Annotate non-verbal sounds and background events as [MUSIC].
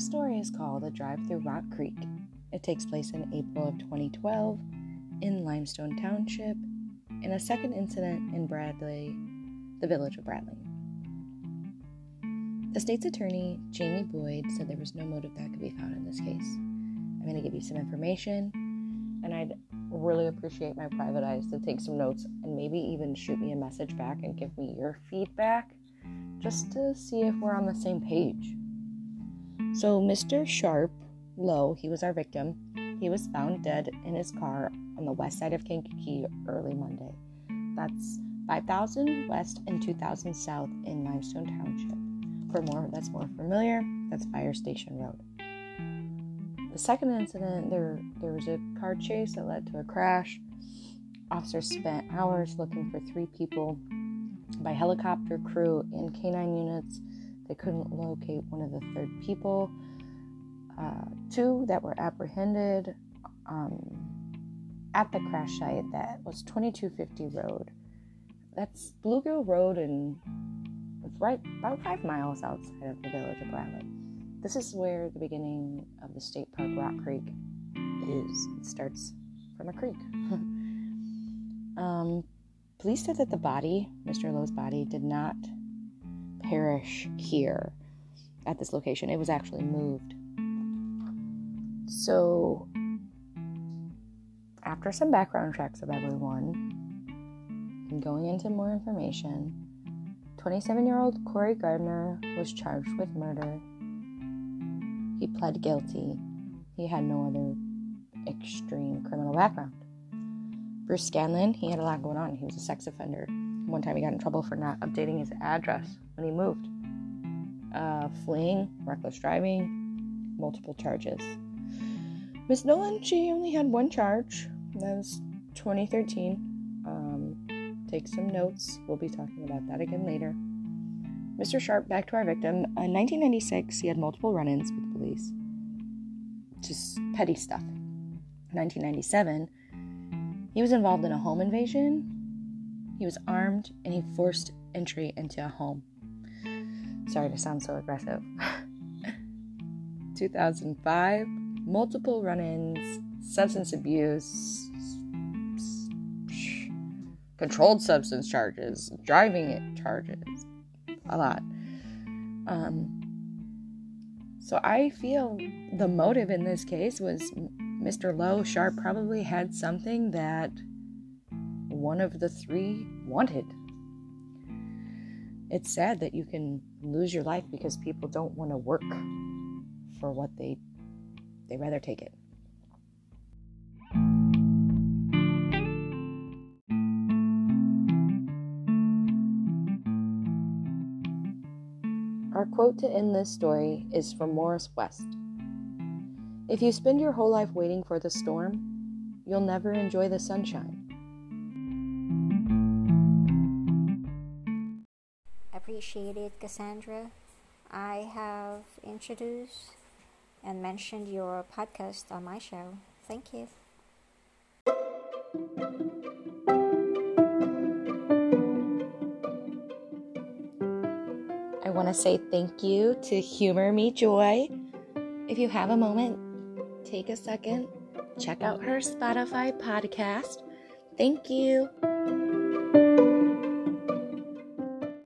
This story is called A Drive Through Rock Creek. It takes place in April of 2012 in Limestone Township, in a second incident in Bradley, the village of Bradley. The state's attorney, Jamie Boyd, said there was no motive that could be found in this case. I'm going to give you some information, and I'd really appreciate my private eyes to take some notes and maybe even shoot me a message back and give me your feedback just to see if we're on the same page. So, Mr. Sharp Lowe, he was our victim. He was found dead in his car on the west side of Kankakee early Monday. That's 5000 west and 2000 south in Limestone Township. For more that's more familiar, that's Fire Station Road. The second incident, there there was a car chase that led to a crash. Officers spent hours looking for three people by helicopter crew and canine units. They couldn't locate one of the third people. Uh, two that were apprehended um, at the crash site that was 2250 Road. That's Bluegill Road, and it's right about five miles outside of the village of Bradley. This is where the beginning of the state park Rock Creek is. It starts from a creek. [LAUGHS] um, police said that the body, Mr. Lowe's body, did not perish here at this location. It was actually moved. So, after some background checks of everyone and going into more information, 27 year old Corey Gardner was charged with murder. He pled guilty. He had no other extreme criminal background. Bruce Scanlon, he had a lot going on. He was a sex offender. One time he got in trouble for not updating his address when he moved. Uh, fleeing, reckless driving, multiple charges. Miss Nolan, she only had one charge. That was 2013. Um, take some notes. We'll be talking about that again later. Mr. Sharp, back to our victim. In 1996, he had multiple run ins with the police. Just petty stuff. 1997, he was involved in a home invasion. He was armed and he forced entry into a home. Sorry to sound so aggressive. [LAUGHS] 2005, multiple run ins, substance abuse, controlled substance charges, driving it charges, a lot. Um, so I feel the motive in this case was Mr. Lowe Sharp probably had something that one of the three wanted. It's sad that you can lose your life because people don't want to work for what they they rather take it. Our quote to end this story is from Morris West. If you spend your whole life waiting for the storm, you'll never enjoy the sunshine. Appreciated, Cassandra. I have introduced and mentioned your podcast on my show. Thank you. I want to say thank you to Humor Me Joy. If you have a moment, take a second, check out her Spotify podcast. Thank you.